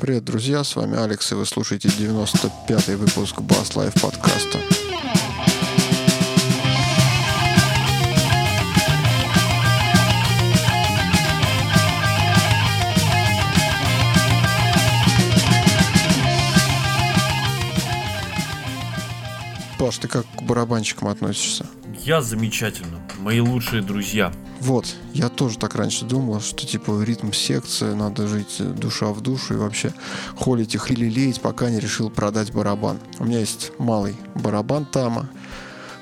Привет, друзья, с вами Алекс, и вы слушаете 95-й выпуск Bass Life подкаста. Паш, ты как к барабанщикам относишься? Я замечательно. Мои лучшие друзья. Вот, я тоже так раньше думал, что типа ритм секции, надо жить душа в душу и вообще холить их или леять, пока не решил продать барабан. У меня есть малый барабан Тама,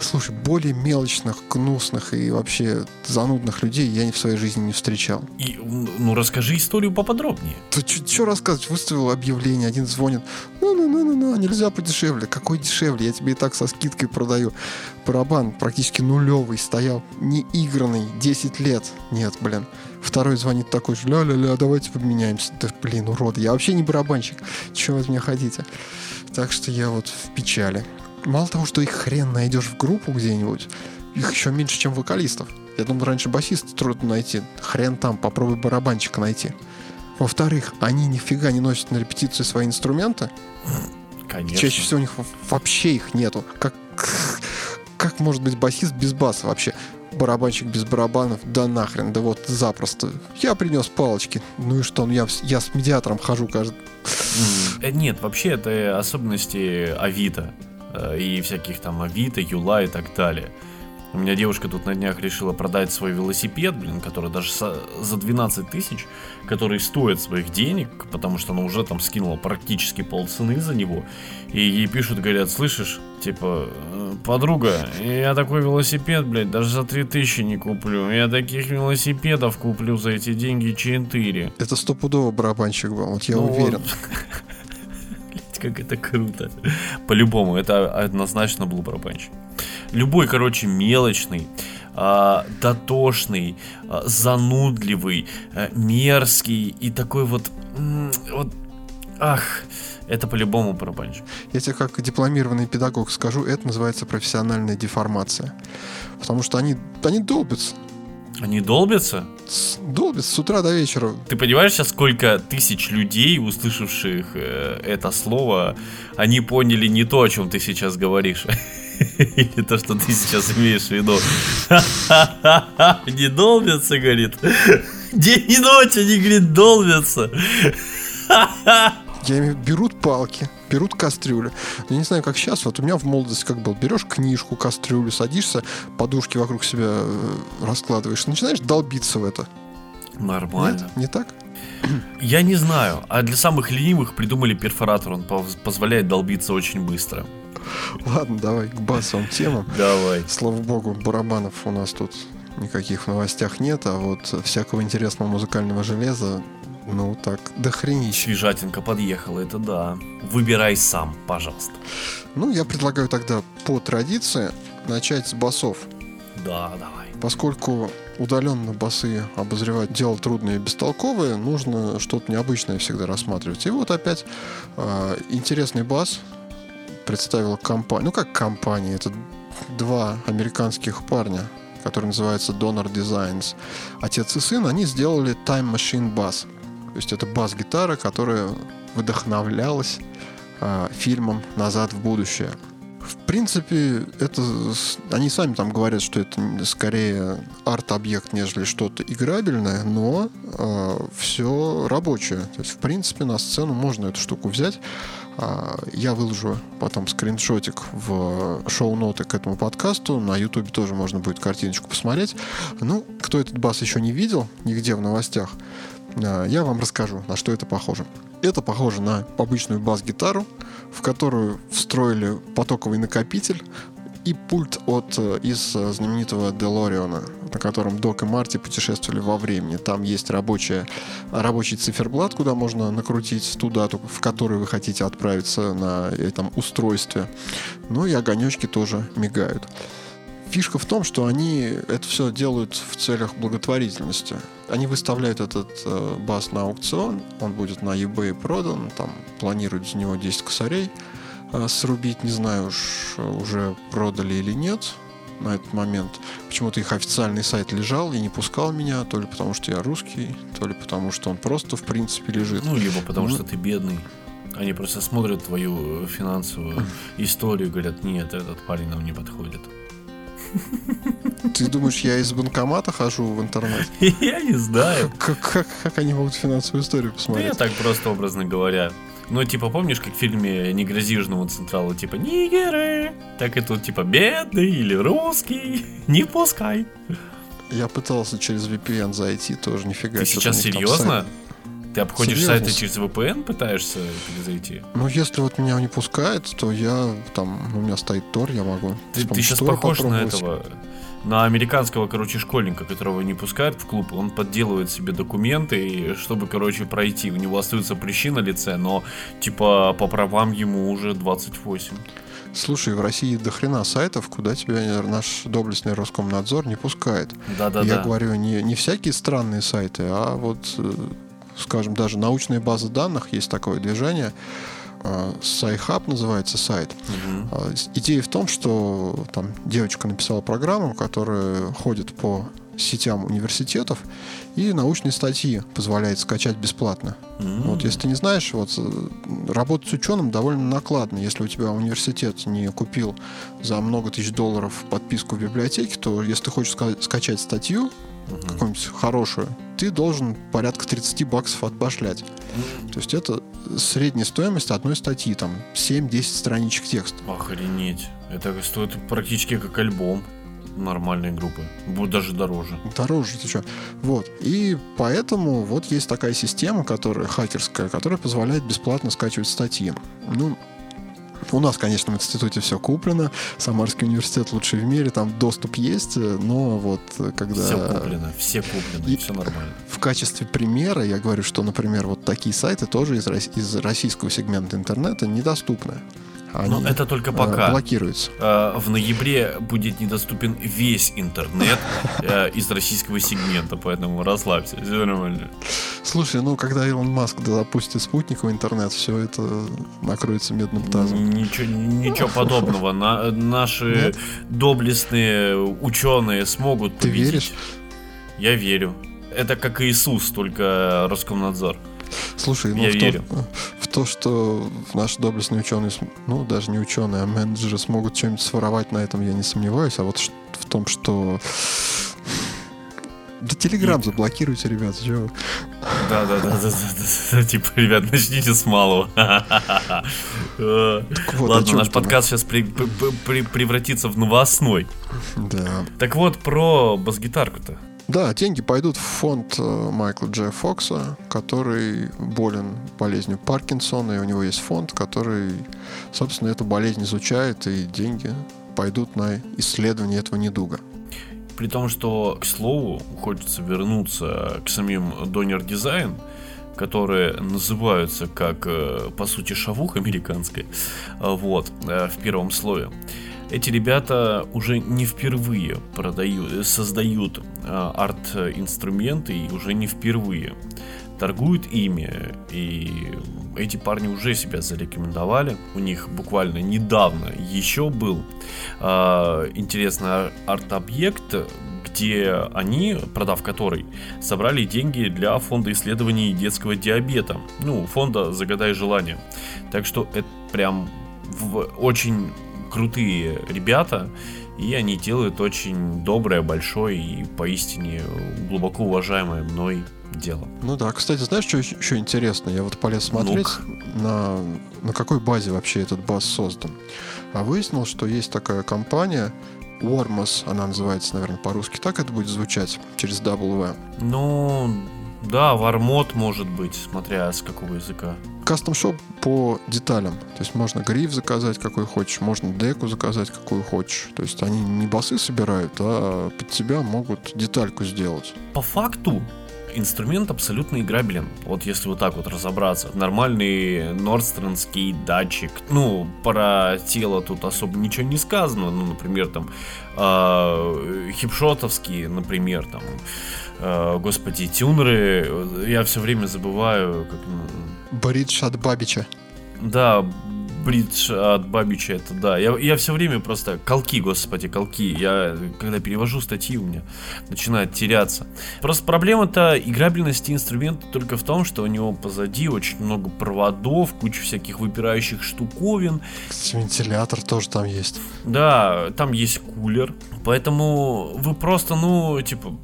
Слушай, более мелочных, гнусных и вообще занудных людей я в своей жизни не встречал. И, ну, расскажи историю поподробнее. Ты что рассказывать? Выставил объявление, один звонит. Ну-ну-ну-ну, нельзя подешевле. Какой дешевле? Я тебе и так со скидкой продаю. Барабан практически нулевый стоял, не игранный, 10 лет. Нет, блин. Второй звонит такой же, ля-ля-ля, давайте поменяемся. Да, блин, урод, я вообще не барабанщик. Чего вы от меня хотите? Так что я вот в печали мало того, что их хрен найдешь в группу где-нибудь, их еще меньше, чем вокалистов. Я думал, раньше басист трудно найти. Хрен там, попробуй барабанщика найти. Во-вторых, они нифига не носят на репетицию свои инструменты. Конечно. Чаще всего у них вообще их нету. Как, как может быть басист без баса вообще? Барабанщик без барабанов, да нахрен, да вот запросто. Я принес палочки. Ну и что, ну я, я с медиатором хожу каждый... Э, нет, вообще это особенности Авито. Э, и всяких там Авито, Юла и так далее. У меня девушка тут на днях решила продать свой велосипед, блин, который даже за 12 тысяч, который стоит своих денег, потому что она уже там скинула практически полцены за него. И ей пишут, говорят, слышишь, типа, «Э, подруга, я такой велосипед, блядь, даже за 3000 не куплю. Я таких велосипедов куплю за эти деньги 4. Это стопудово барабанщик был, вот я ну, уверен. Вот. как это круто. По-любому, это однозначно был барабанщик. Любой, короче, мелочный, э, дотошный, э, занудливый, э, мерзкий и такой вот, вот, ах, это по-любому барабанщик. Я тебе как дипломированный педагог скажу, это называется профессиональная деформация. Потому что они, они долбятся. Они долбятся? Долбятся с утра до вечера. Ты понимаешь сейчас, сколько тысяч людей, услышавших э, это слово, они поняли не то, о чем ты сейчас говоришь. Или то, что ты сейчас имеешь в виду. Не долбятся, говорит. День и ночь они, говорит, долбятся. Я имею берут палки, берут кастрюлю. Я не знаю, как сейчас, вот у меня в молодости как был. Берешь книжку, кастрюлю, садишься, подушки вокруг себя э, раскладываешь, начинаешь долбиться в это. Нормально. Нет, не так? Я не знаю. А для самых ленивых придумали перфоратор. Он позволяет долбиться очень быстро. Ладно, давай к басовым темам. Давай. Слава богу, барабанов у нас тут никаких в новостях нет, а вот всякого интересного музыкального железа ну, так, до хренища. Свежатинка подъехала, это да. Выбирай сам, пожалуйста. Ну, я предлагаю тогда по традиции начать с басов. Да, давай. Поскольку удаленно басы обозревать дело трудное и бестолковое, нужно что-то необычное всегда рассматривать. И вот опять э, интересный бас представила компания. Ну, как компания? Это два американских парня, которые называются Donor Designs. Отец и сын, они сделали Time Machine Bass. То есть это бас-гитара, которая вдохновлялась э, фильмом «Назад в будущее». В принципе, это они сами там говорят, что это скорее арт-объект, нежели что-то играбельное, но э, все рабочее. То есть, в принципе, на сцену можно эту штуку взять. Э, я выложу потом скриншотик в шоу-ноты к этому подкасту. На Ютубе тоже можно будет картиночку посмотреть. Ну, кто этот бас еще не видел нигде в новостях, а, я вам расскажу, на что это похоже. Это похоже на обычную бас-гитару, в которую встроили потоковый накопитель и пульт от, э, из э, знаменитого Делориона, на котором Док и Марти путешествовали во времени. Там есть рабочая, рабочий циферблат, куда можно накрутить ту дату, в которую вы хотите отправиться на этом устройстве. Ну и огонечки тоже мигают. Фишка в том, что они это все делают в целях благотворительности. Они выставляют этот э, бас на аукцион, он будет на eBay продан, там планируют за него 10 косарей э, срубить, не знаю уж уже продали или нет. на этот момент. Почему-то их официальный сайт лежал и не пускал меня, то ли потому что я русский, то ли потому что он просто в принципе лежит. Ну, либо потому ну, что ты бедный. Они просто смотрят твою финансовую историю и говорят, нет, этот парень нам не подходит. Ты думаешь, я из банкомата хожу в интернет? Я не знаю. Как, как, как они могут финансовую историю посмотреть? Да я так просто образно говоря. Ну, типа, помнишь, как в фильме «Не грози Южному Централу», типа, «Нигеры», так и тут, типа, «Бедный» или «Русский», «Не пускай». Я пытался через VPN зайти, тоже нифига. Ты сейчас серьезно? Ты обходишь Серьезно? сайты через VPN, пытаешься зайти? Ну, если вот меня не пускает, то я там, у меня стоит Тор, я могу. Ты, ты сейчас похож на этого, на американского, короче, школьника, которого не пускают в клуб, он подделывает себе документы, и чтобы, короче, пройти. У него остаются прыщи на лице, но, типа, по правам ему уже 28. Слушай, в России до хрена сайтов, куда тебя наш доблестный Роскомнадзор не пускает. Да-да-да. Я говорю не, не всякие странные сайты, а вот э, скажем, даже научные базы данных, есть такое движение, SciHub а, называется сайт. Угу. Идея в том, что там девочка написала программу, которая ходит по сетям университетов и научные статьи позволяет скачать бесплатно. Mm-hmm. Вот, если ты не знаешь, вот э, работать с ученым довольно накладно. Если у тебя университет не купил за много тысяч долларов подписку в библиотеке, то если ты хочешь ска- скачать статью, угу. какую-нибудь хорошую, ты должен порядка 30 баксов отбашлять. Mm. То есть это средняя стоимость одной статьи, там 7-10 страничек текста. Охренеть. Это стоит практически как альбом нормальной группы. Будет даже дороже. Дороже, ты что? Вот. И поэтому вот есть такая система, которая хакерская, которая позволяет бесплатно скачивать статьи. Ну, у нас, конечно, в институте все куплено. Самарский университет лучший в мире, там доступ есть, но вот когда... Все куплено, все куплено, и все нормально. В качестве примера я говорю, что, например, вот такие сайты тоже из, из российского сегмента интернета недоступны. Они Но это только пока. Э, блокируются. Э, в ноябре будет недоступен весь интернет э, из российского сегмента, поэтому расслабься, все нормально. Слушай, ну когда Илон Маск запустит спутниковый интернет, все это накроется медным тазом. Ничего, ничего подобного. На, наши Нет? доблестные ученые смогут Ты победить. веришь? Я верю. Это как Иисус, только Роскомнадзор. Слушай, ну, я в, верю. То, в то, что наши доблестные ученые, ну, даже не ученые, а менеджеры смогут что-нибудь своровать на этом, я не сомневаюсь. А вот в том, что... Да Телеграм заблокируйте, ребят, чего? Да, да, да, да, да, Типа, ребят, начните с малого. Ладно, наш подкаст сейчас превратится в новостной. Да. Так вот, про бас-гитарку-то. Да, деньги пойдут в фонд э, Майкла Дж. Фокса, который болен болезнью Паркинсона, и у него есть фонд, который, собственно, эту болезнь изучает, и деньги пойдут на исследование этого недуга. При том, что, к слову, хочется вернуться к самим донор дизайн, которые называются как, э, по сути, шавух американской, э, вот, в первом слое. Эти ребята уже не впервые продают, создают а, арт-инструменты и уже не впервые торгуют ими, и эти парни уже себя зарекомендовали. У них буквально недавно еще был э, интересный арт-объект, где они, продав который, собрали деньги для фонда исследований детского диабета. Ну, фонда «Загадай желание». Так что это прям в очень крутые ребята, и они делают очень доброе, большое и поистине глубоко уважаемое мной дело. Ну да, кстати, знаешь, что еще интересно? Я вот полез смотреть, на, на какой базе вообще этот бас создан. А выяснил, что есть такая компания, Warmos, она называется, наверное, по-русски так это будет звучать, через W. Ну, да, вармот может быть, смотря с какого языка. Кастом шоп по деталям. То есть можно гриф заказать, какой хочешь, можно деку заказать, какую хочешь. То есть они не басы собирают, а под тебя могут детальку сделать. По факту инструмент абсолютно играбелен. Вот если вот так вот разобраться. Нормальный нордстронский датчик. Ну, про тело тут особо ничего не сказано. Ну, например, там э, хипшотовские, например, там э, господи, тюнеры. Я все время забываю, как... Борит Шатбабича. Да, бридж от Бабича, это да. Я, я все время просто... Колки, господи, колки. Я, когда перевожу статьи, у меня начинает теряться. Просто проблема-то играбельности инструмента только в том, что у него позади очень много проводов, куча всяких выпирающих штуковин. Вентилятор тоже там есть. Да, там есть кулер. Поэтому вы просто, ну, типа,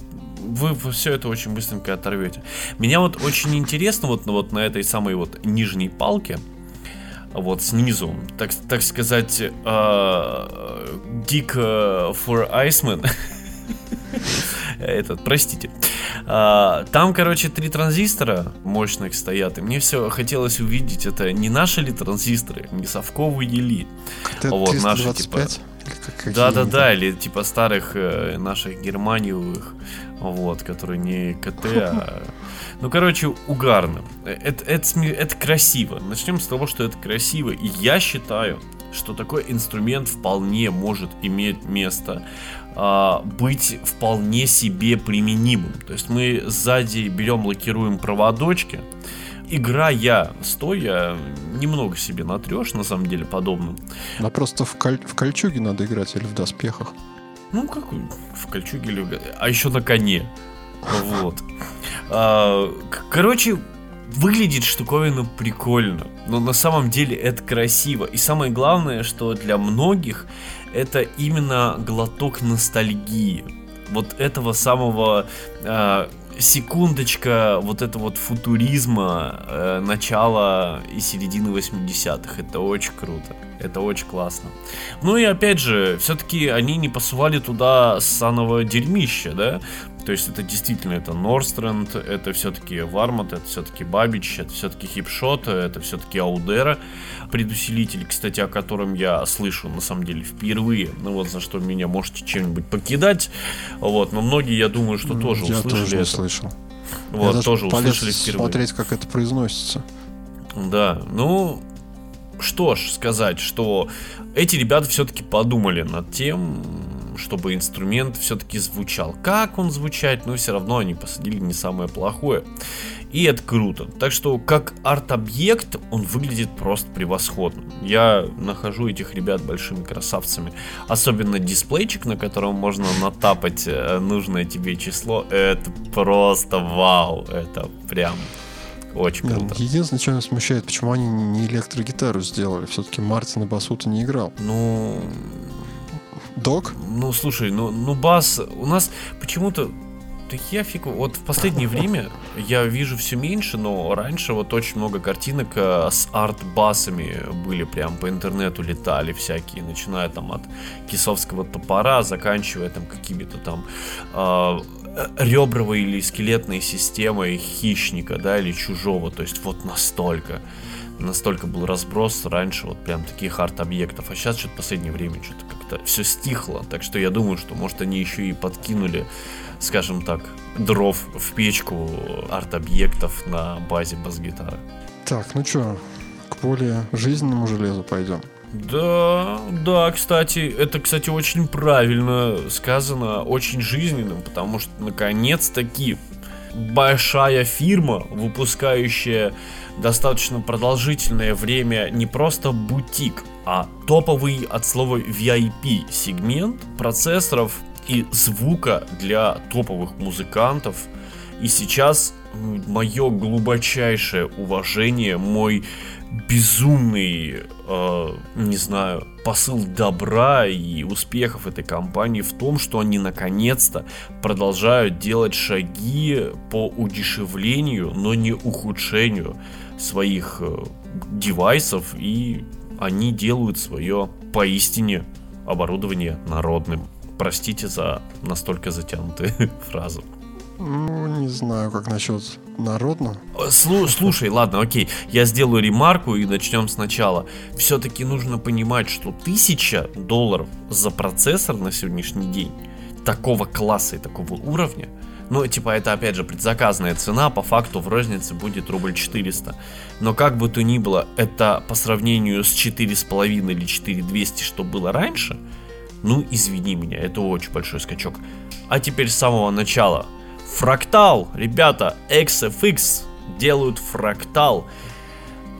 вы все это очень быстренько оторвете. Меня вот очень интересно вот, вот на этой самой вот нижней палке, вот снизу, так, так сказать, uh, Dick for Iceman. Этот, простите. А, там, короче, три транзистора мощных стоят, и мне все хотелось увидеть, это не наши ли транзисторы, не совковые ли. Вот наши, типа. Да, да, да, или типа старых э, наших германиевых, вот, которые не КТ, а... Ну, короче, угарно. Это, это, это красиво. Начнем с того, что это красиво. И я считаю, что такой инструмент вполне может иметь место а, быть вполне себе применимым. То есть мы сзади берем, лакируем проводочки, играя стоя, немного себе натрешь, на самом деле, подобным. А просто в, коль... в кольчуге надо играть или в доспехах? Ну, как в кольчуге или... А еще на коне. Вот. А, короче, выглядит штуковина прикольно, но на самом деле это красиво. И самое главное, что для многих это именно глоток ностальгии. Вот этого самого э, секундочка вот это вот футуризма э, начала и середины 80-х. Это очень круто. Это очень классно. Ну и опять же, все-таки они не посылали туда саного дерьмища, да? То есть это действительно это Норстренд, это все-таки Вармот, это все-таки Бабич, это все-таки Хипшот, это все-таки Аудера, предусилитель, кстати, о котором я слышу на самом деле впервые. Ну вот за что меня можете чем-нибудь покидать. Вот, но многие, я думаю, что тоже я услышали тоже это. слышал. Вот, я тоже полез услышали впервые. смотреть, как это произносится. Да, ну, что ж сказать, что эти ребята все-таки подумали над тем, чтобы инструмент все-таки звучал. Как он звучать, но все равно они посадили не самое плохое. И это круто. Так что, как арт-объект, он выглядит просто превосходно. Я нахожу этих ребят большими красавцами. Особенно дисплейчик, на котором можно натапать э, нужное тебе число. Это просто вау. Это прям очень круто. Единственное, что меня смущает, почему они не электрогитару сделали. Все-таки Мартин на басу-то не играл. Ну, Док? Ну, слушай, ну, ну бас, у нас почему-то да я фиг, вот в последнее время я вижу все меньше, но раньше вот очень много картинок э, с арт-басами были прям по интернету летали всякие, начиная там от кисовского топора, заканчивая там какими-то там э, ребровой или скелетной системой хищника, да, или чужого, то есть вот настолько настолько был разброс раньше вот прям таких арт-объектов, а сейчас что-то в последнее время что-то как-то все стихло, так что я думаю, что может они еще и подкинули, скажем так, дров в печку арт-объектов на базе бас-гитары. Так, ну что, к более жизненному железу пойдем. Да, да, кстати, это, кстати, очень правильно сказано, очень жизненным, потому что наконец-таки большая фирма, выпускающая достаточно продолжительное время не просто бутик, а топовый от слова VIP сегмент процессоров и звука для топовых музыкантов. И сейчас мое глубочайшее уважение, мой безумный, э, не знаю, посыл добра и успехов этой компании в том, что они наконец-то продолжают делать шаги по удешевлению, но не ухудшению своих э, девайсов, и они делают свое поистине оборудование народным. Простите за настолько затянутую фразу. Ну, не знаю, как насчет народно. Слу- слушай, ладно, окей, я сделаю ремарку и начнем сначала. Все-таки нужно понимать, что тысяча долларов за процессор на сегодняшний день такого класса и такого уровня, ну, типа, это опять же предзаказная цена, по факту в рознице будет рубль 400. Но как бы то ни было, это по сравнению с 4,5 или 4,200, что было раньше, ну, извини меня, это очень большой скачок. А теперь с самого начала Фрактал, ребята, XFX делают фрактал.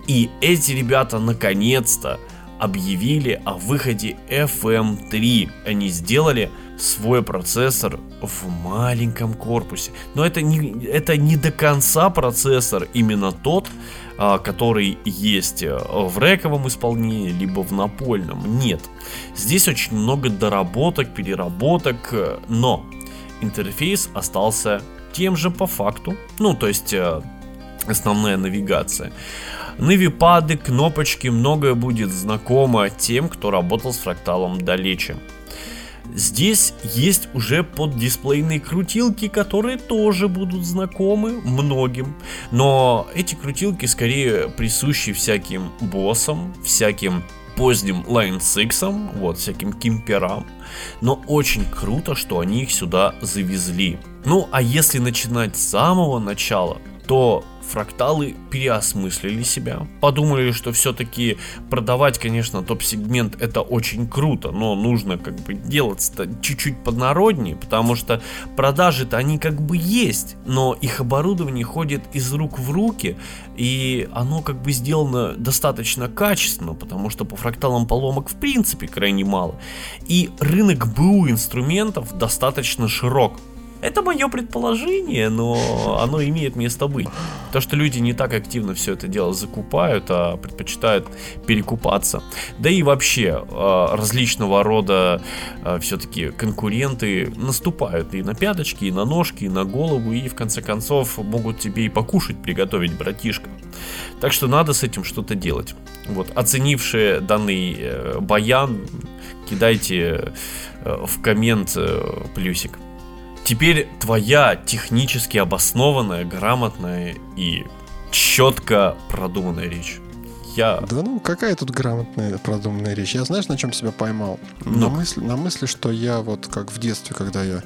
И эти ребята наконец-то объявили о выходе FM3. Они сделали свой процессор в маленьком корпусе. Но это не, это не до конца процессор, именно тот, а, который есть э, в рековом исполнении, либо в напольном. Нет. Здесь очень много доработок, переработок, э, но интерфейс остался тем же по факту. Ну, то есть э, основная навигация. Навипады, кнопочки, многое будет знакомо тем, кто работал с фракталом далече. Здесь есть уже поддисплейные крутилки, которые тоже будут знакомы многим. Но эти крутилки скорее присущи всяким боссам, всяким поздним Line 6, вот, всяким кимперам. Но очень круто, что они их сюда завезли. Ну, а если начинать с самого начала, то фракталы переосмыслили себя, подумали, что все-таки продавать, конечно, топ-сегмент это очень круто, но нужно как бы делать-то чуть-чуть поднароднее, потому что продажи-то они как бы есть, но их оборудование ходит из рук в руки, и оно как бы сделано достаточно качественно, потому что по фракталам поломок в принципе крайне мало, и рынок БУ инструментов достаточно широк. Это мое предположение, но оно имеет место быть. То, что люди не так активно все это дело закупают, а предпочитают перекупаться. Да и вообще а, различного рода а, все-таки конкуренты наступают и на пяточки, и на ножки, и на голову, и в конце концов могут тебе и покушать приготовить, братишка. Так что надо с этим что-то делать. Вот, оценившие данный э, баян, кидайте э, в коммент э, плюсик. Теперь твоя технически обоснованная, грамотная и четко продуманная речь. Я... Да ну, какая тут грамотная, продуманная речь? Я знаешь, на чем себя поймал? Ну. На, мысли, на мысли, что я вот как в детстве, когда я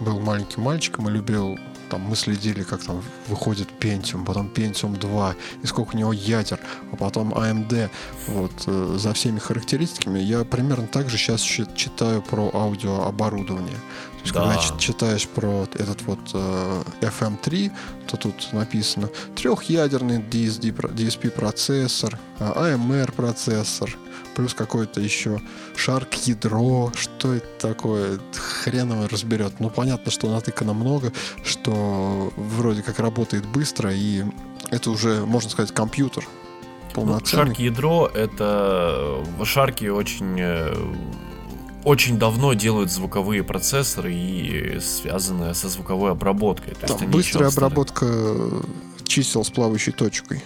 был маленьким мальчиком и любил там мы следили, как там выходит Pentium, потом Pentium 2, и сколько у него ядер, а потом AMD, вот, э, за всеми характеристиками, я примерно так же сейчас читаю про аудиооборудование. То есть, да. когда читаешь про этот вот э, FM3, то тут написано трехъядерный DSD, DSP процессор, AMR а процессор, плюс какое-то еще шарк ядро, что это такое, хрен его разберет. Ну, понятно, что натыкано много, что вроде как работает быстро, и это уже, можно сказать, компьютер. Ну, шарк ядро это в шарке очень э, очень давно делают звуковые процессоры и связанные со звуковой обработкой. То Там быстрая обработка чисел с плавающей точкой.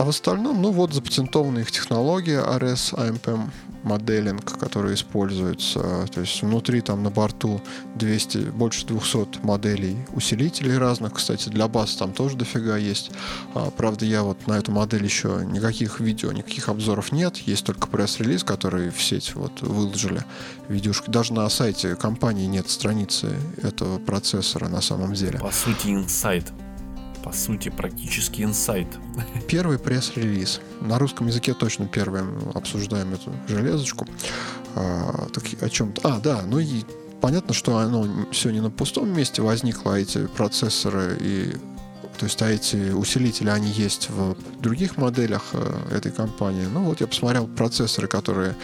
А в остальном, ну вот запатентованная их технология RS AMPM моделинг, который используется. То есть внутри там на борту 200, больше 200 моделей усилителей разных. Кстати, для баз там тоже дофига есть. А, правда, я вот на эту модель еще никаких видео, никаких обзоров нет. Есть только пресс-релиз, который в сеть вот выложили. Видюшки. Даже на сайте компании нет страницы этого процессора на самом деле. По сути, инсайт по сути, практически инсайт. Первый пресс-релиз. На русском языке точно первым обсуждаем эту железочку. А, так о чем-то. А, да, ну и понятно, что оно все не на пустом месте возникло, а эти процессоры и то есть а эти усилители, они есть в других моделях э, этой компании. Ну вот я посмотрел процессоры, которые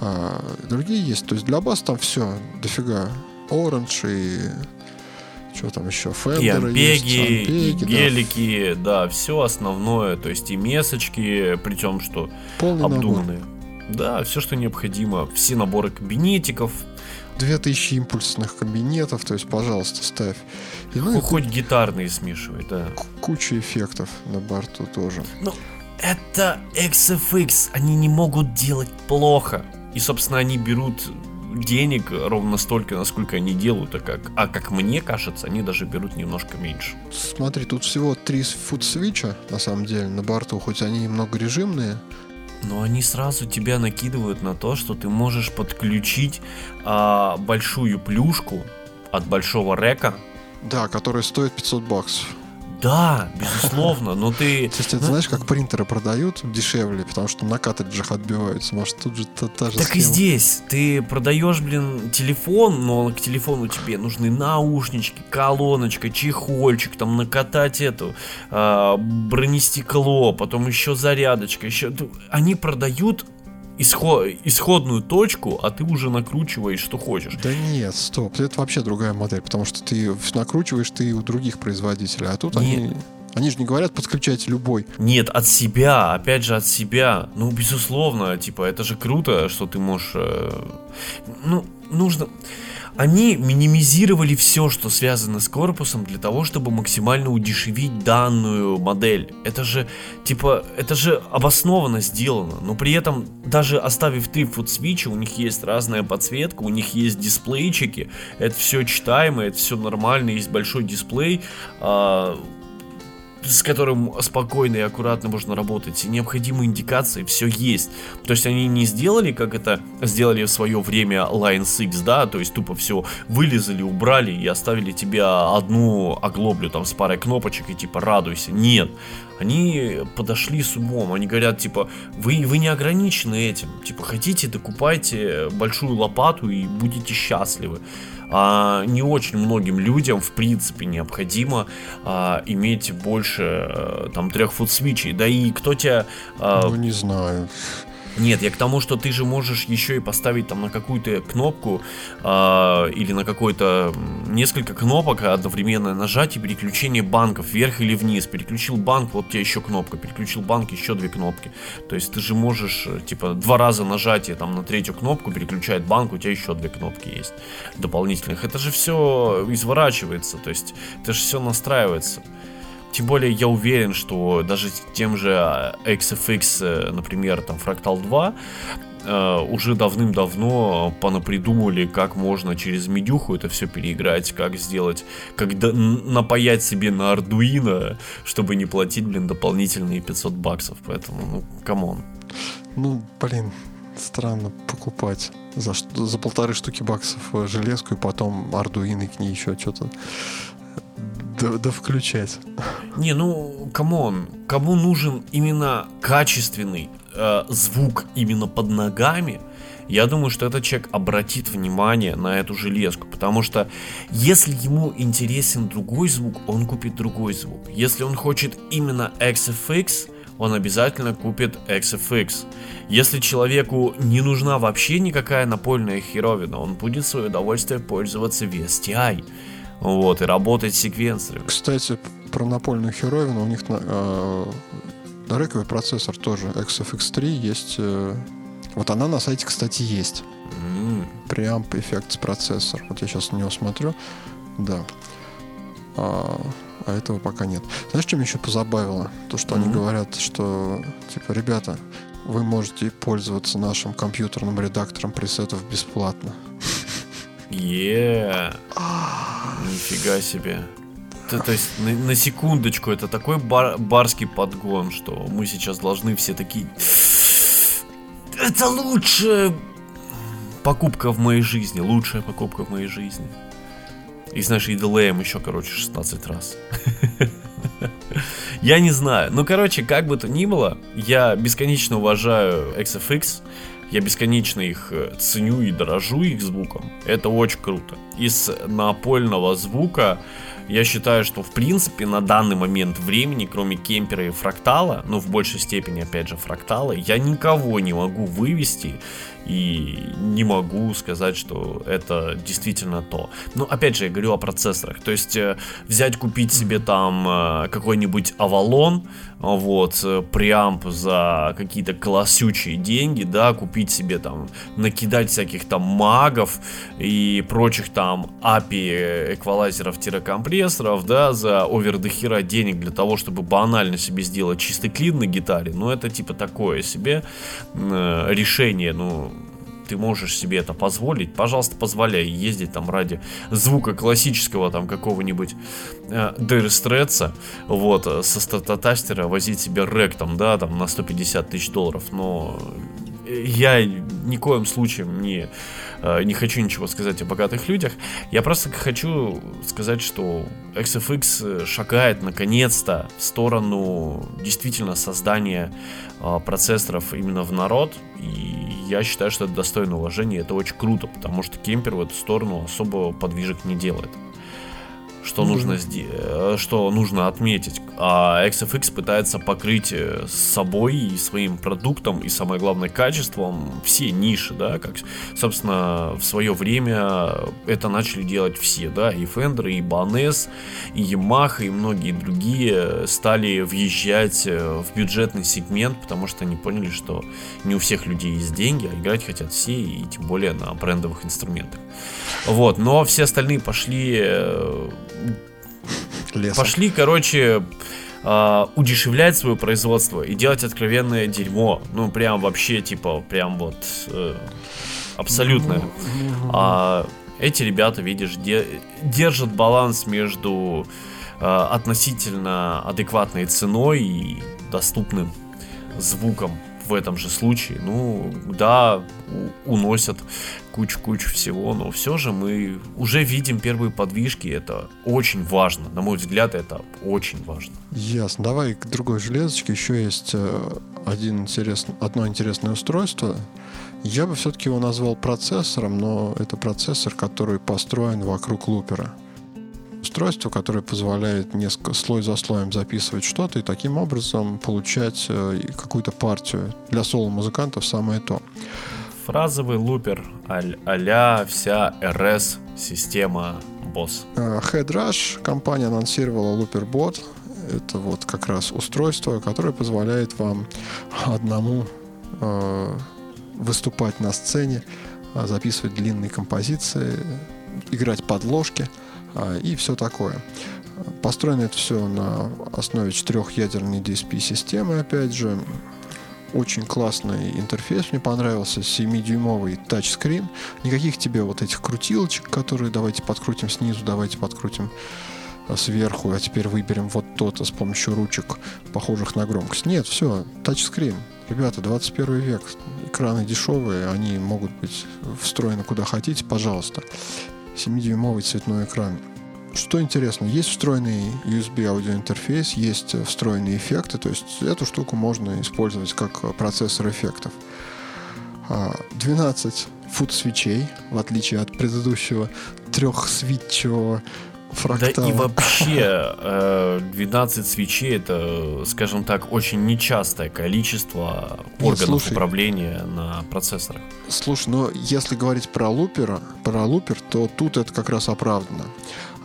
э, другие есть. То есть для баз там все дофига. Orange и что там еще? Фендеры и есть, ампеги, гелики, да. да, все основное, то есть и месочки, причем что Полный обдуманные. Набор. Да, все, что необходимо. Все наборы кабинетиков. 2000 импульсных кабинетов, то есть, пожалуйста, ставь. И, ну, Хоть и, гитарные смешивай, да. Куча эффектов на борту тоже. Ну, это XFX, они не могут делать плохо. И, собственно, они берут денег ровно столько, насколько они делают, а как, а как мне кажется, они даже берут немножко меньше. Смотри, тут всего три фуд-свича, на самом деле, на борту, хоть они и многорежимные, но они сразу тебя накидывают на то, что ты можешь подключить а, большую плюшку от большого река. Да, которая стоит 500 баксов. Да, безусловно, но ты... То есть это знаешь, как принтеры продают дешевле, потому что на картриджах отбиваются. Может, тут же та, та же Так схема. и здесь. Ты продаешь, блин, телефон, но к телефону тебе нужны наушнички, колоночка, чехольчик, там накатать эту, э, бронестекло, потом еще зарядочка, еще... Они продают исход, исходную точку, а ты уже накручиваешь, что хочешь. Да нет, стоп, это вообще другая модель, потому что ты накручиваешь ты у других производителей, а тут нет. они... Они же не говорят, подключайте любой. Нет, от себя, опять же от себя. Ну, безусловно, типа, это же круто, что ты можешь... Э, ну, нужно они минимизировали все, что связано с корпусом, для того, чтобы максимально удешевить данную модель. Это же, типа, это же обоснованно сделано, но при этом, даже оставив три switch, у них есть разная подсветка, у них есть дисплейчики, это все читаемо, это все нормально, есть большой дисплей, а, с которым спокойно и аккуратно можно работать. И необходимые индикации все есть. То есть они не сделали, как это сделали в свое время Line 6, да, то есть тупо все вылезали, убрали и оставили тебе одну оглоблю там с парой кнопочек и типа радуйся. Нет. Они подошли с умом, они говорят, типа, вы, вы не ограничены этим, типа, хотите, докупайте большую лопату и будете счастливы а, не очень многим людям в принципе необходимо а, иметь больше а, там трех фут свечей. Да и кто тебя... А, ну не знаю. Нет, я к тому, что ты же можешь еще и поставить там на какую-то кнопку э, или на какой-то несколько кнопок одновременно нажать и переключение банков вверх или вниз. Переключил банк, вот у тебя еще кнопка. Переключил банк, еще две кнопки. То есть ты же можешь э, типа два раза нажатие там на третью кнопку переключает банк, у тебя еще две кнопки есть дополнительных. Это же все изворачивается, то есть это же все настраивается. Тем более я уверен, что даже тем же Axe-Fx, э, например, там Fractal 2, э, уже давным-давно понапридумывали, как можно через мидюху это все переиграть, как сделать, как до, напаять себе на Arduino, чтобы не платить, блин, дополнительные 500 баксов. Поэтому, ну, come on. Ну, блин, странно покупать за, за полторы штуки баксов железку и потом Arduino к ней еще что-то да, да включать. Не, ну, come on, кому нужен именно качественный э, звук именно под ногами, я думаю, что этот человек обратит внимание на эту железку, потому что если ему интересен другой звук, он купит другой звук. Если он хочет именно Axe-Fx, он обязательно купит Axe-Fx. Если человеку не нужна вообще никакая напольная херовина, он будет свое удовольствие пользоваться VSTi. Вот, и работать с секвенсорами. Кстати, про напольную херовину, у них на, э, рековый процессор тоже XFX3 есть. Э, вот она на сайте, кстати, есть. Mm. Preamp Effects процессор. Вот я сейчас на него смотрю. Да. А, а этого пока нет. Знаешь, что меня еще позабавило? То, что mm-hmm. они говорят, что, типа, ребята, вы можете пользоваться нашим компьютерным редактором пресетов бесплатно. Е, нифига себе. То, то есть на, на секундочку это такой бар, барский подгон, что мы сейчас должны все такие. Это лучшая покупка в моей жизни, лучшая покупка в моей жизни. И знаешь, и дилеем еще, короче, 16 раз. Я не знаю. Ну, короче, как бы то ни было, я бесконечно уважаю XFX. Я бесконечно их э, ценю и дорожу их звуком. Это очень круто. Из напольного звука я считаю, что в принципе на данный момент времени, кроме кемпера и фрактала, ну в большей степени опять же фрактала, я никого не могу вывести и не могу сказать, что это действительно то. Но опять же, я говорю о процессорах. То есть э, взять, купить себе там э, какой-нибудь Avalon, вот, э, преамп за какие-то классючие деньги, да, купить себе там, накидать всяких там магов и прочих там API эквалайзеров-компрессоров, да, за овер до хера денег для того, чтобы банально себе сделать чистый клин на гитаре, ну это типа такое себе решение, ну ты можешь себе это позволить, пожалуйста, позволяй ездить там ради звука классического там какого-нибудь э, Дэрстреца, вот, э, со стратотастера возить себе рек там, да, там на 150 тысяч долларов, но я ни коем случаем не, э, не хочу ничего сказать о богатых людях. Я просто хочу сказать, что XFX шагает наконец-то в сторону действительно создания э, процессоров именно в народ. И я считаю, что это достойно уважения. Это очень круто, потому что кемпер в эту сторону особо подвижек не делает. Что mm-hmm. нужно э, что нужно отметить. А XFX пытается покрыть э, собой и своим продуктом и самое главное качеством все ниши, да, как собственно в свое время это начали делать все, да, и Fender, и Ibanez, и Yamaha, и многие другие стали въезжать э, в бюджетный сегмент, потому что они поняли, что не у всех людей есть деньги, а играть хотят все, и тем более на брендовых инструментах. Вот, но все остальные пошли Лесом. Пошли, короче, э, удешевлять свое производство и делать откровенное дерьмо. Ну, прям вообще, типа, прям вот э, абсолютно. А эти ребята, видишь, де- держат баланс между э, относительно адекватной ценой и доступным звуком в этом же случае, ну, да, уносят кучу-кучу всего, но все же мы уже видим первые подвижки, это очень важно, на мой взгляд, это очень важно. Ясно. Давай к другой железочке. Еще есть э, один интересный, одно интересное устройство. Я бы все-таки его назвал процессором, но это процессор, который построен вокруг лупера устройство, которое позволяет несколько слой за слоем записывать что-то и таким образом получать э, какую-то партию. Для соло-музыкантов самое то. Фразовый лупер а-ля вся RS-система BOSS. Э, HeadRush компания анонсировала LooperBot. Это вот как раз устройство, которое позволяет вам одному э, выступать на сцене, записывать длинные композиции, играть подложки – а, и все такое. Построено это все на основе четырехъядерной DSP-системы, опять же. Очень классный интерфейс, мне понравился, 7-дюймовый тачскрин. Никаких тебе вот этих крутилочек, которые давайте подкрутим снизу, давайте подкрутим а, сверху, а теперь выберем вот то-то с помощью ручек, похожих на громкость. Нет, все, тачскрин. Ребята, 21 век, экраны дешевые, они могут быть встроены куда хотите, пожалуйста. 7-дюймовый цветной экран. Что интересно, есть встроенный USB аудиоинтерфейс, есть встроенные эффекты, то есть эту штуку можно использовать как процессор эффектов. 12 фут свечей, в отличие от предыдущего трехсвитчевого фрактала. Да и вообще 12 э, свечей это, скажем так, очень нечастое количество органов Нет, слушай, управления на процессорах. Слушай, но если говорить про лупера, про лупер, то тут это как раз оправдано.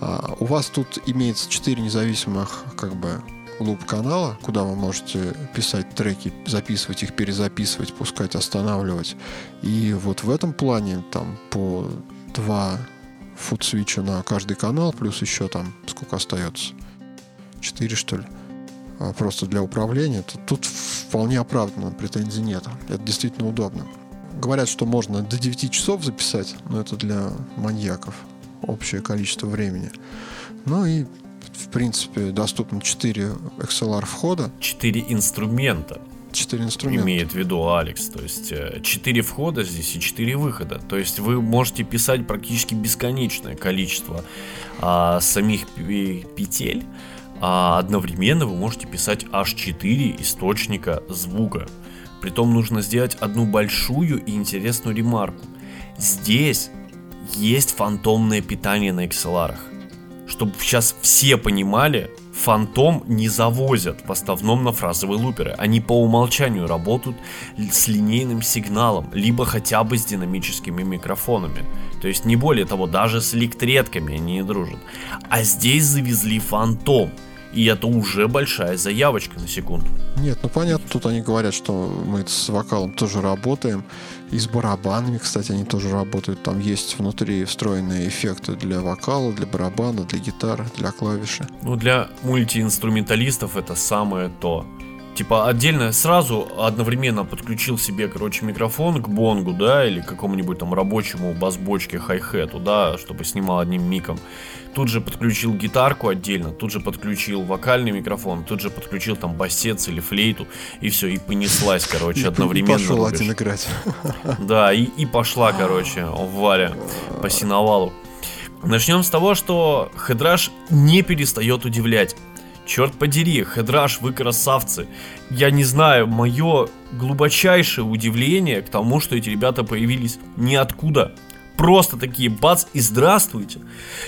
А, у вас тут имеется 4 независимых как бы луп-канала, куда вы можете писать треки, записывать их, перезаписывать, пускать, останавливать. И вот в этом плане там по два фудсвича на каждый канал, плюс еще там сколько остается? Четыре, что ли? А просто для управления. Тут вполне оправданно, претензий нет. Это действительно удобно. Говорят, что можно до 9 часов записать, но это для маньяков. Общее количество времени. Ну и в принципе, доступно 4 XLR входа. 4 инструмента. Четыре инструмента. Имеет в виду Алекс. То есть э, четыре входа здесь и четыре выхода. То есть вы можете писать практически бесконечное количество а, самих петель. А одновременно вы можете писать аж 4 источника звука. Притом нужно сделать одну большую и интересную ремарку. Здесь есть фантомное питание на XLR. Чтобы сейчас все понимали, Фантом не завозят в основном на фразовые луперы. Они по умолчанию работают с линейным сигналом, либо хотя бы с динамическими микрофонами. То есть не более того, даже с электретками они не дружат. А здесь завезли фантом. И это уже большая заявочка на секунду. Нет, ну понятно, тут они говорят, что мы с вокалом тоже работаем. И с барабанами, кстати, они тоже работают. Там есть внутри встроенные эффекты для вокала, для барабана, для гитары, для клавиши. Ну, для мультиинструменталистов это самое то. Типа отдельно сразу одновременно подключил себе, короче, микрофон к бонгу, да, или какому-нибудь там рабочему бас-бочке хай-хету, да, чтобы снимал одним миком. Тут же подключил гитарку отдельно, тут же подключил вокальный микрофон, тут же подключил там басец или флейту, и все, и понеслась, короче, одновременно. И пошел один играть. Да, и, и пошла, короче, Валя по синовалу. Начнем с того, что Хедраш не перестает удивлять. Черт подери, Хедраш, вы красавцы. Я не знаю, мое глубочайшее удивление к тому, что эти ребята появились ниоткуда просто такие бац и здравствуйте.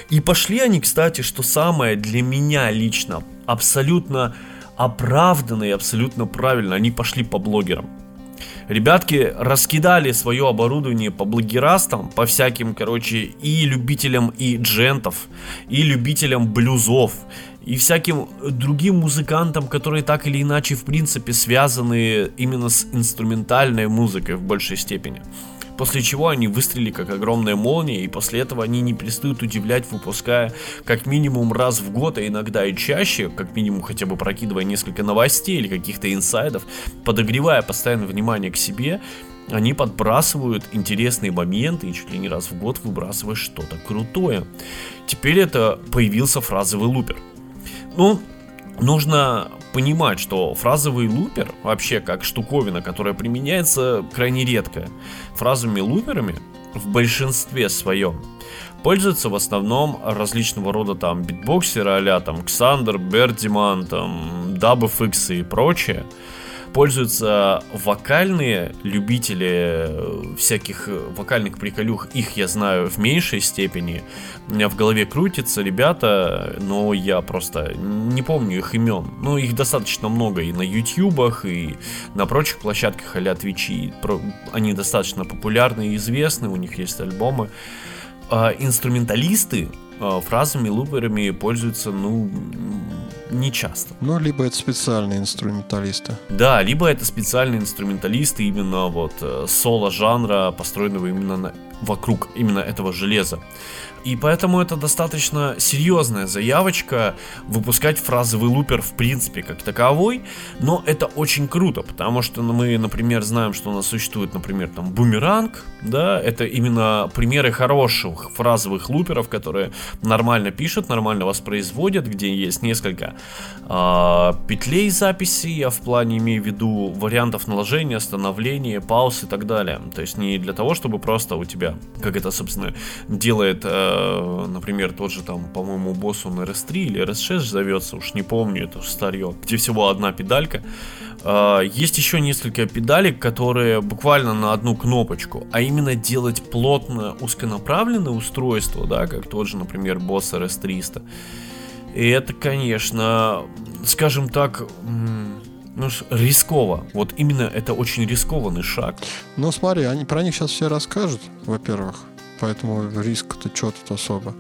И пошли они, кстати, что самое для меня лично абсолютно оправданно и абсолютно правильно, они пошли по блогерам. Ребятки раскидали свое оборудование по блогерастам, по всяким, короче, и любителям и джентов, и любителям блюзов, и всяким другим музыкантам, которые так или иначе, в принципе, связаны именно с инструментальной музыкой в большей степени. После чего они выстрелили как огромная молния, и после этого они не перестают удивлять, выпуская как минимум раз в год, а иногда и чаще, как минимум хотя бы прокидывая несколько новостей или каких-то инсайдов, подогревая постоянно внимание к себе, они подбрасывают интересные моменты и чуть ли не раз в год выбрасывая что-то крутое. Теперь это появился фразовый лупер. Ну, нужно понимать, что фразовый лупер, вообще как штуковина, которая применяется крайне редко, фразовыми луперами в большинстве своем пользуются в основном различного рода там битбоксеры а там Ксандер, Бердиман, там DubFX и прочее пользуются вокальные любители э, всяких э, вокальных приколюх. Их я знаю в меньшей степени. У меня в голове крутятся ребята, но я просто не помню их имен. Ну, их достаточно много и на ютубах, и на прочих площадках а-ля Твичи. Они достаточно популярны и известны, у них есть альбомы. А инструменталисты фразами, луперами пользуются, ну, не часто. Ну, либо это специальные инструменталисты. Да, либо это специальные инструменталисты именно вот э, соло-жанра, построенного именно на, вокруг именно этого железа. И поэтому это достаточно серьезная заявочка выпускать фразовый лупер в принципе как таковой, но это очень круто, потому что ну, мы, например, знаем, что у нас существует, например, там бумеранг, да, это именно примеры хороших фразовых луперов, которые нормально пишут, нормально воспроизводят, где есть несколько э, петлей записи, я в плане имею в виду вариантов наложения, становления, пауз и так далее. То есть не для того, чтобы просто у тебя, как это, собственно, делает э, Э, например, тот же там, по-моему, босс он RS3 или RS6 зовется, уж не помню, это старье, где всего одна педалька. Э, есть еще несколько педалек, которые буквально на одну кнопочку, а именно делать плотно узконаправленное устройство, да, как тот же, например, босс RS300. И это, конечно, скажем так, ну, рисково. Вот именно это очень рискованный шаг. Ну, смотри, они про них сейчас все расскажут, во-первых поэтому риск-то что тут особо.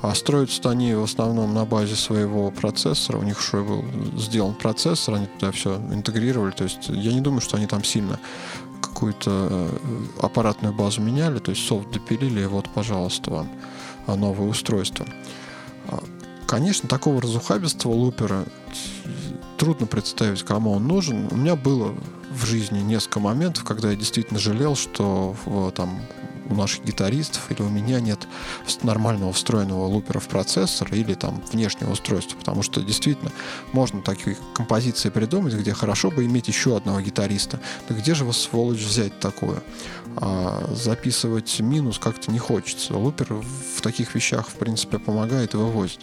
А строятся они в основном на базе своего процессора. У них уже был сделан процессор, они туда все интегрировали. То есть я не думаю, что они там сильно какую-то э, аппаратную базу меняли. То есть софт допилили, и вот, пожалуйста, вам а, новое устройство. А, конечно, такого разухабистого лупера трудно представить, кому он нужен. У меня было в жизни несколько моментов, когда я действительно жалел, что там у наших гитаристов или у меня нет нормального встроенного лупера в процессор или там внешнего устройства, потому что действительно можно такие композиции придумать, где хорошо бы иметь еще одного гитариста. Но где же вас, сволочь, взять такое? А записывать минус как-то не хочется. Лупер в таких вещах, в принципе, помогает и вывозит.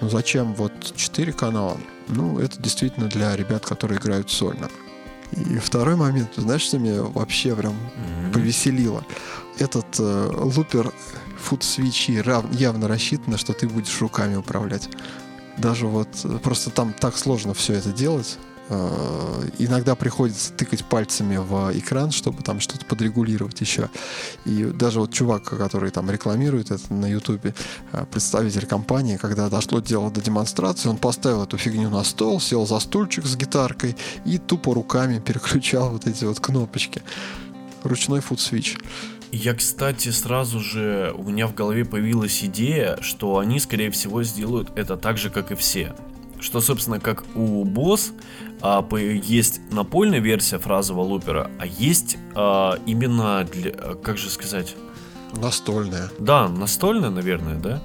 Но зачем вот 4 канала? Ну, это действительно для ребят, которые играют сольно. И второй момент, знаешь, что меня вообще прям mm-hmm. повеселило? Этот э, лупер фут свечи явно рассчитано, что ты будешь руками управлять. Даже вот э, просто там так сложно все это делать. Э, иногда приходится тыкать пальцами в экран, чтобы там что-то подрегулировать еще. И даже вот чувак, который там рекламирует это на ютубе, э, представитель компании, когда дошло дело до демонстрации, он поставил эту фигню на стол, сел за стульчик с гитаркой и тупо руками переключал вот эти вот кнопочки. Ручной фут-свич. Я, кстати, сразу же у меня в голове появилась идея, что они, скорее всего, сделают это так же, как и все что, собственно, как у Boss а, есть напольная версия фразового лупера, а есть а, именно для, как же сказать? Настольная. Да, настольная, наверное, да.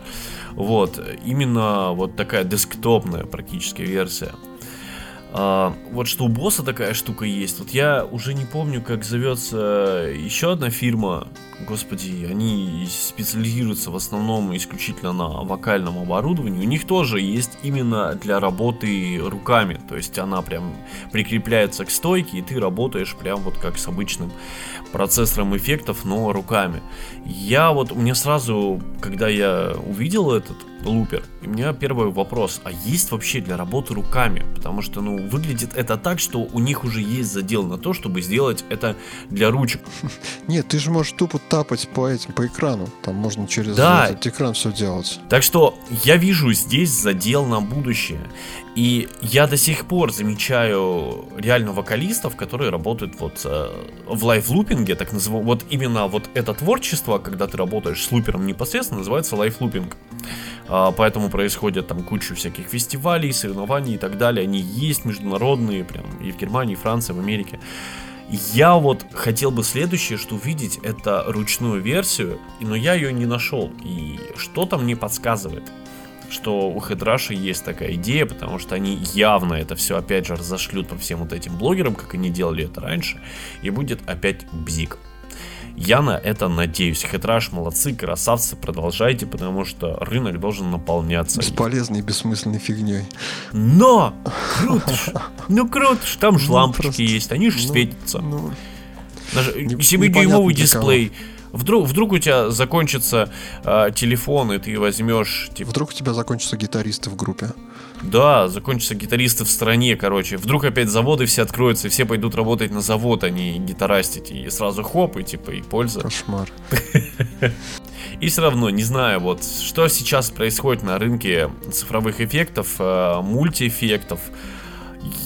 Вот, именно вот такая десктопная практически версия. А, вот что у босса такая штука есть. Вот я уже не помню, как зовется еще одна фирма. Господи, они специализируются в основном исключительно на вокальном оборудовании. У них тоже есть именно для работы руками. То есть она прям прикрепляется к стойке, и ты работаешь прям вот как с обычным процессором эффектов, но руками. Я вот, мне сразу, когда я увидел этот лупер. И у меня первый вопрос, а есть вообще для работы руками? Потому что, ну, выглядит это так, что у них уже есть задел на то, чтобы сделать это для ручек. Нет, ты же можешь тупо тапать по этим, по экрану. Там можно через да. этот экран все делать. Так что я вижу здесь задел на будущее. И я до сих пор замечаю реально вокалистов, которые работают вот э, в лайфлупинге, так называемом, вот именно вот это творчество, когда ты работаешь с лупером непосредственно, называется лайфлупинг. А, поэтому происходят там куча всяких фестивалей, соревнований и так далее. Они есть международные, прям и в Германии, и в Франции, в Америке. Я вот хотел бы следующее, что увидеть, это ручную версию, но я ее не нашел. И что-то мне подсказывает, что у Хедраши есть такая идея, потому что они явно это все опять же разошлют по всем вот этим блогерам, как они делали это раньше, и будет опять бзик. Я на это надеюсь. Хетраш, молодцы, красавцы, продолжайте, потому что рынок должен наполняться. Бесполезной и бессмысленной фигней. Но! Круто ж! Ну круто ж, там же ну, лампочки просто, есть, они же ну, светятся. Ну, Даже 7-дюймовый дисплей. Вдруг, вдруг у тебя закончится э, телефон, и ты возьмешь... Типа... Вдруг у тебя закончатся гитаристы в группе. Да, закончатся гитаристы в стране, короче. Вдруг опять заводы все откроются, и все пойдут работать на завод, а не гитарастить. И сразу хоп, и типа, и польза. Кошмар. И все равно, не знаю, вот, что сейчас происходит на рынке цифровых эффектов, э, мультиэффектов.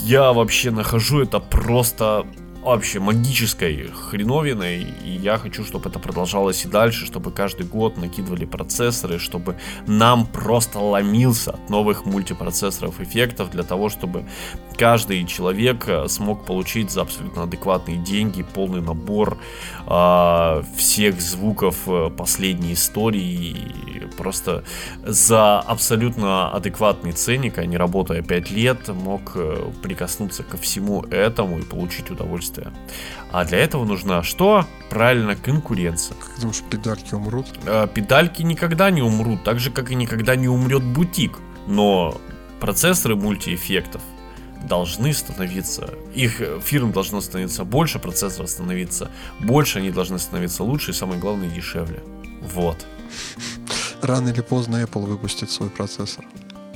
Я вообще нахожу это просто вообще магической хреновиной, и я хочу, чтобы это продолжалось и дальше, чтобы каждый год накидывали процессоры, чтобы нам просто ломился от новых мультипроцессоров эффектов для того, чтобы каждый человек э, смог получить за абсолютно адекватные деньги полный набор э, всех звуков э, последней истории, просто за абсолютно адекватный ценник, а не работая 5 лет, мог э, прикоснуться ко всему этому и получить удовольствие удовольствие. А для этого нужна что? Правильно, конкуренция. Как думаешь, педальки умрут? Э, педальки никогда не умрут, так же, как и никогда не умрет бутик. Но процессоры мультиэффектов должны становиться, их фирм должно становиться больше, процессоров становиться больше, они должны становиться лучше и самое главное дешевле. Вот. Рано или поздно Apple выпустит свой процессор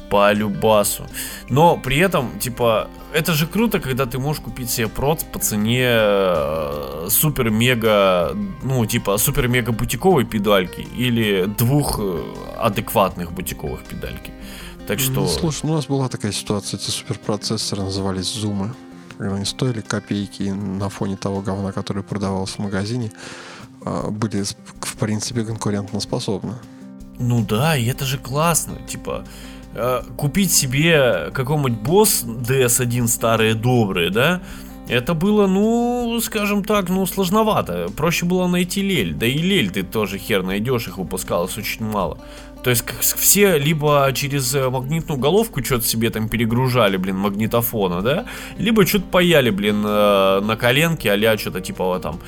по любасу. Но при этом, типа, это же круто, когда ты можешь купить себе проц по цене э, супер-мега, ну, типа, супер-мега бутиковой педальки или двух э, адекватных бутиковых педальки. Так что... Ну, слушай, у нас была такая ситуация, эти суперпроцессоры назывались зумы. Они стоили копейки на фоне того говна, который продавался в магазине, а, были, в принципе, конкурентоспособны. Ну да, и это же классно. Типа, Э, купить себе какой-нибудь босс DS1 старые добрые, да, это было, ну, скажем так, ну, сложновато. Проще было найти лель. Да и лель ты тоже хер найдешь, их выпускалось очень мало. То есть все либо через э, магнитную головку что-то себе там перегружали, блин, магнитофона, да, либо что-то паяли, блин, э, на коленке, а что-то типа там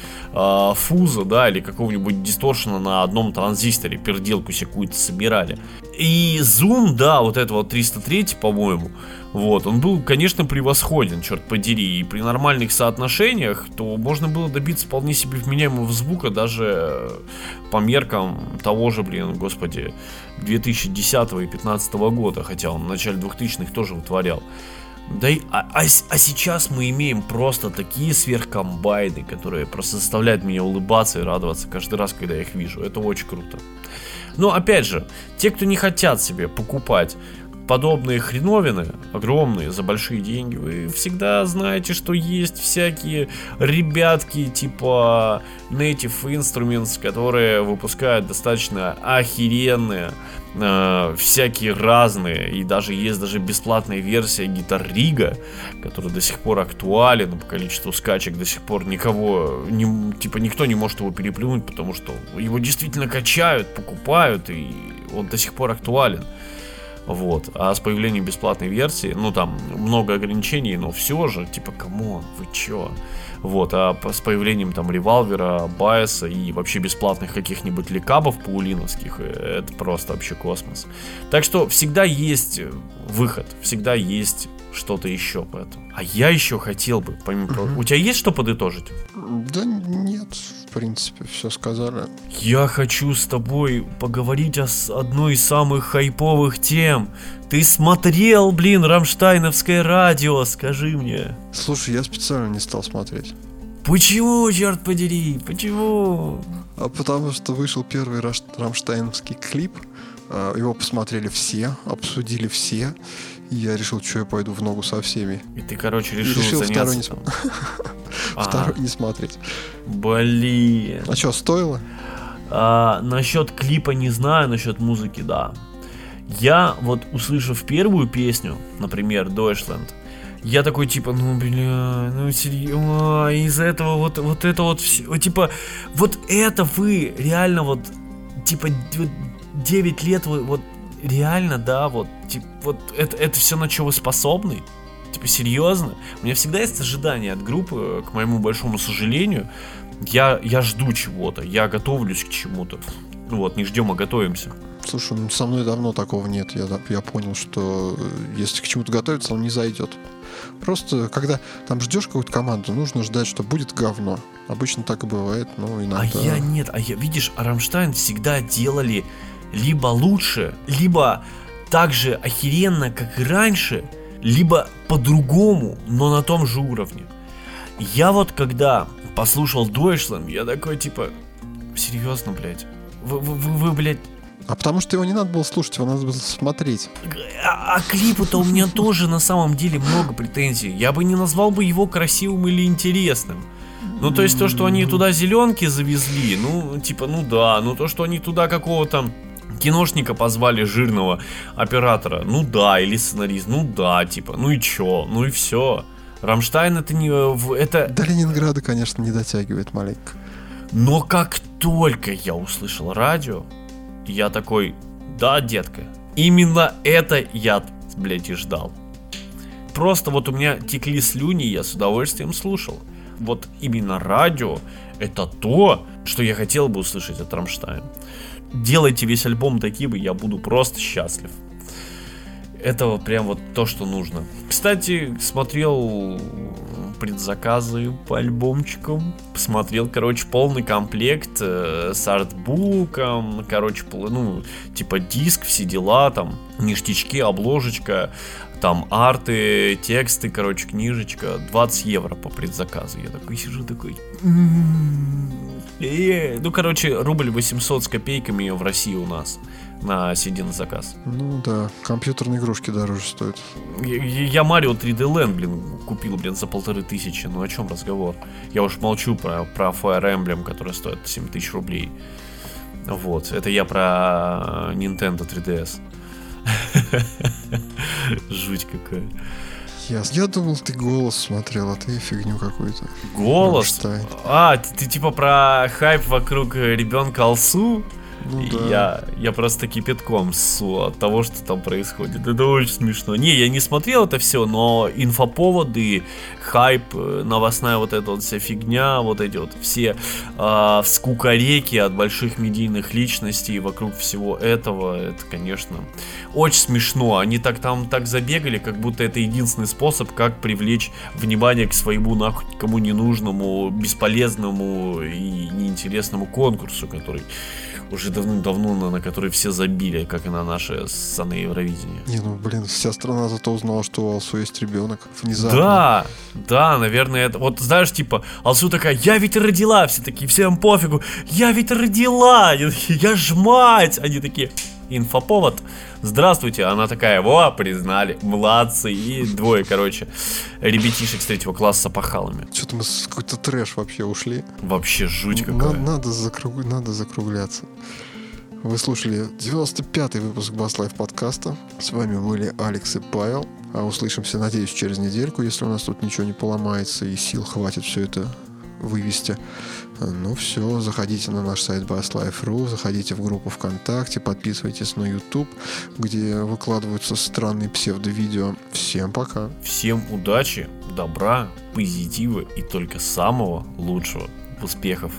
фуза, да, или какого-нибудь дисторшена на одном транзисторе, перделку себе какую-то собирали. И зум, да, вот это вот 303, по-моему, вот, он был, конечно, превосходен, черт подери, и при нормальных соотношениях, то можно было добиться вполне себе вменяемого звука даже э, по меркам того же, блин, господи, 2010 и 2015 года, хотя он в начале 2000-х тоже вытворял. Да и, а, а, а сейчас мы имеем просто такие сверхкомбайны, которые просто заставляют меня улыбаться и радоваться каждый раз, когда я их вижу. Это очень круто. Но опять же, те, кто не хотят себе покупать подобные хреновины, огромные, за большие деньги, вы всегда знаете, что есть всякие ребятки типа Native Instruments, которые выпускают достаточно охеренные, э, всякие разные, и даже есть даже бесплатная версия Гитар Рига, которая до сих пор актуален, по количеству скачек до сих пор никого, не, типа никто не может его переплюнуть, потому что его действительно качают, покупают, и он до сих пор актуален. Вот. А с появлением бесплатной версии, ну там много ограничений, но все же, типа, come on, вы чё? Вот, а с появлением там ReValver а, BIAS а и вообще бесплатных каких-нибудь LeCab ов пулиновских, э, это просто вообще космос. Так что всегда есть выход, всегда есть что-то еще поэтому. А я еще хотел бы, помимо угу. У тебя есть что подытожить? Да нет, принципе, все сказали. Я хочу с тобой поговорить о одной из самых хайповых тем. Ты смотрел, блин, Рамштайновское радио, скажи мне. Слушай, я специально не стал смотреть. Почему, черт подери, почему? А потому что вышел первый Рамштайновский клип, а, его посмотрели все, обсудили все, я решил, что я пойду в ногу со всеми. И ты, короче, решил, решил заняться... второй, не... второй не смотреть. Блин. А что, стоило? А, насчет клипа не знаю, насчет музыки, да. Я вот услышав первую песню, например, Deutschland, я такой типа, ну бля, ну серьезно, из-за этого вот, вот это вот все, типа, вот это вы реально вот, типа, вот 9 лет вы вот реально, да, вот, типа, вот это, это все на что вы способны? Типа, серьезно? У меня всегда есть ожидание от группы, к моему большому сожалению. Я, я жду чего-то, я готовлюсь к чему-то. Вот, не ждем, а готовимся. Слушай, ну со мной давно такого нет. Я, я понял, что э, если к чему-то готовиться, он не зайдет. Просто, когда там ждешь какую-то команду, нужно ждать, что будет говно. Обычно так и бывает, но иногда... А я нет, а я, видишь, Рамштайн всегда делали либо лучше, либо так же охеренно, как и раньше, либо по-другому, но на том же уровне. Я вот когда послушал Deutschland, я такой типа, серьезно, блядь, вы, вы, вы, вы блядь, а потому что его не надо было слушать, его надо было смотреть. А, а клипу-то у меня тоже на самом деле много претензий. Я бы не назвал бы его красивым или интересным. Ну, то есть то, что они туда зеленки завезли, ну, типа, ну да. Ну, то, что они туда какого-то киношника позвали жирного оператора, ну да, или сценарист, ну да, типа, ну и чё, ну и все. Рамштайн это не... Это... До Ленинграда, конечно, не дотягивает маленько. Но как только я услышал радио, я такой, да, детка, именно это я, блядь, и ждал. Просто вот у меня текли слюни, я с удовольствием слушал. Вот именно радио это то, что я хотел бы услышать от Рамштайн. Делайте весь альбом таким, и я буду просто счастлив. Это прям вот то, что нужно. Кстати, смотрел предзаказы по альбомчикам. Посмотрел, короче, полный комплект э, с артбуком, короче, ну, типа диск, все дела, там, ништячки, обложечка, там арты, тексты, короче, книжечка, 20 евро по предзаказу. Я такой сижу, такой... «М-м-м». Ну, короче, рубль 800 с копейками в России у нас на на заказ. Ну да, компьютерные игрушки дороже стоят. Я, я Mario 3D Land, блин, купил, блин, за полторы тысячи. Ну о чем разговор? Я уж молчу про, про Fire Emblem, который стоит 7 тысяч рублей. Вот, это я про Nintendo 3DS. Жуть какая. Ясно. Я думал, ты голос смотрел, а ты фигню какую-то. Голос? А, ты, ты типа про хайп вокруг ребенка Алсу? Ну, да. я, я просто кипятком ссу от того, что там происходит. Это очень смешно. Не, я не смотрел это все, но инфоповоды, хайп, э, новостная вот эта вот вся фигня, вот эти вот все э, скукореки от больших медийных личностей вокруг всего этого, это, конечно, очень смешно. Они так там так забегали, как будто это единственный способ, как привлечь внимание к своему нахуй кому ненужному, бесполезному и неинтересному конкурсу, который уже давным-давно, на, на который все забили, как и на наше ссаное Евровидение. Не, ну, блин, вся страна зато узнала, что у Алсу есть ребенок. Внезапно. Да, да, наверное, это... Вот знаешь, типа, Алсу такая, я ведь родила, все такие, всем пофигу, я ведь родила, я ж мать. Они такие, инфоповод. Здравствуйте, она такая, во, признали, младцы, и двое, короче, ребятишек с третьего класса с опахалами. Что-то мы с какой-то трэш вообще ушли. Вообще жуть какая. Надо, надо, закруг... надо закругляться. Вы слушали 95-й выпуск Bass Life подкаста. С вами были Алекс и Павел. А услышимся, надеюсь, через недельку, если у нас тут ничего не поломается и сил хватит все это вывести. Ну все, заходите на наш сайт basslife.ru, заходите в группу ВКонтакте, подписывайтесь на YouTube, где выкладываются странные псевдо-видео. Всем пока. Всем удачи, добра, позитива и только самого лучшего. Успехов!